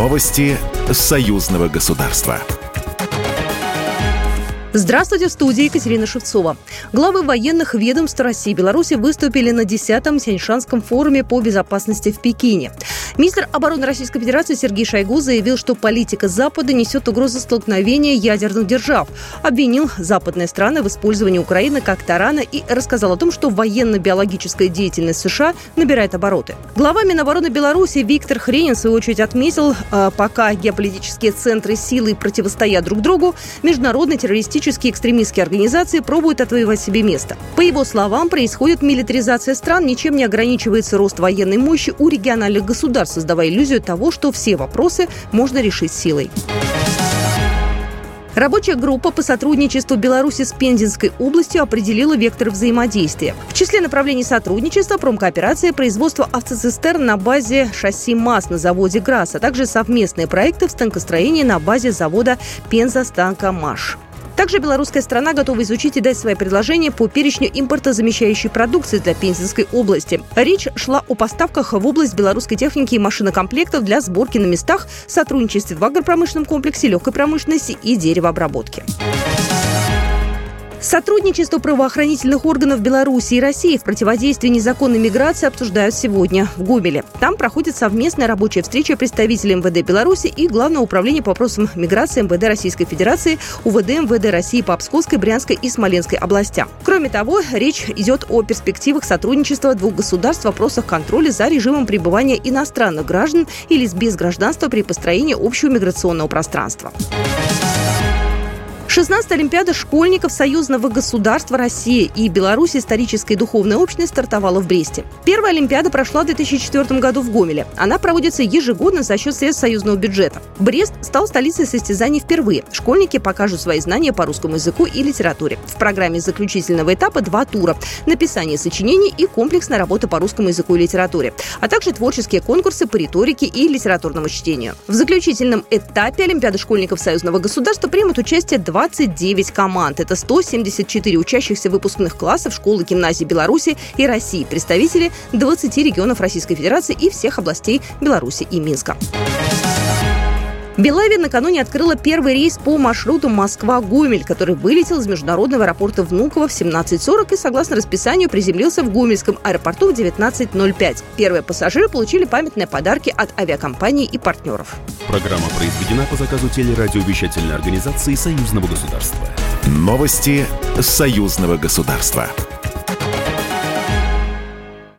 Новости союзного государства. Здравствуйте, в студии Екатерина Шевцова. Главы военных ведомств России и Беларуси выступили на 10-м Сяньшанском форуме по безопасности в Пекине. Министр обороны Российской Федерации Сергей Шойгу заявил, что политика Запада несет угрозу столкновения ядерных держав. Обвинил западные страны в использовании Украины как тарана и рассказал о том, что военно-биологическая деятельность США набирает обороты. Глава Минобороны Беларуси Виктор Хренин, в свою очередь, отметил, э, пока геополитические центры силы противостоят друг другу, террористический террористические экстремистские организации пробуют отвоевать себе место. По его словам, происходит милитаризация стран, ничем не ограничивается рост военной мощи у региональных государств, создавая иллюзию того, что все вопросы можно решить силой. Рабочая группа по сотрудничеству Беларуси с Пензенской областью определила вектор взаимодействия. В числе направлений сотрудничества промкооперация производство автоцистерн на базе шасси МАЗ на заводе ГРАС, а также совместные проекты в станкостроении на базе завода Пенза Станка МАШ. Также белорусская страна готова изучить и дать свои предложения по перечню импортозамещающей продукции для Пензенской области. Речь шла о поставках в область белорусской техники и машинокомплектов для сборки на местах, сотрудничестве в агропромышленном комплексе, легкой промышленности и деревообработки. Сотрудничество правоохранительных органов Беларуси и России в противодействии незаконной миграции обсуждают сегодня в Гомеле. Там проходит совместная рабочая встреча представителей МВД Беларуси и Главного управления по вопросам миграции МВД Российской Федерации, УВД МВД России по Псковской, Брянской и Смоленской областям. Кроме того, речь идет о перспективах сотрудничества двух государств в вопросах контроля за режимом пребывания иностранных граждан или без гражданства при построении общего миграционного пространства. 16-я Олимпиада школьников союзного государства России и Беларусь историческая и духовная общность стартовала в Бресте. Первая Олимпиада прошла в 2004 году в Гомеле. Она проводится ежегодно за счет средств союзного бюджета. Брест стал столицей состязаний впервые. Школьники покажут свои знания по русскому языку и литературе. В программе заключительного этапа два тура – написание сочинений и комплексная работа по русскому языку и литературе, а также творческие конкурсы по риторике и литературному чтению. В заключительном этапе Олимпиады школьников союзного государства примут участие два 29 команд. Это 174 учащихся выпускных классов школы гимназии Беларуси и России, представители 20 регионов Российской Федерации и всех областей Беларуси и Минска. Белави накануне открыла первый рейс по маршруту Москва-Гомель, который вылетел из международного аэропорта Внуково в 17.40 и, согласно расписанию, приземлился в Гомельском аэропорту в 19.05. Первые пассажиры получили памятные подарки от авиакомпаний и партнеров. Программа произведена по заказу телерадиовещательной организации Союзного государства. Новости Союзного государства.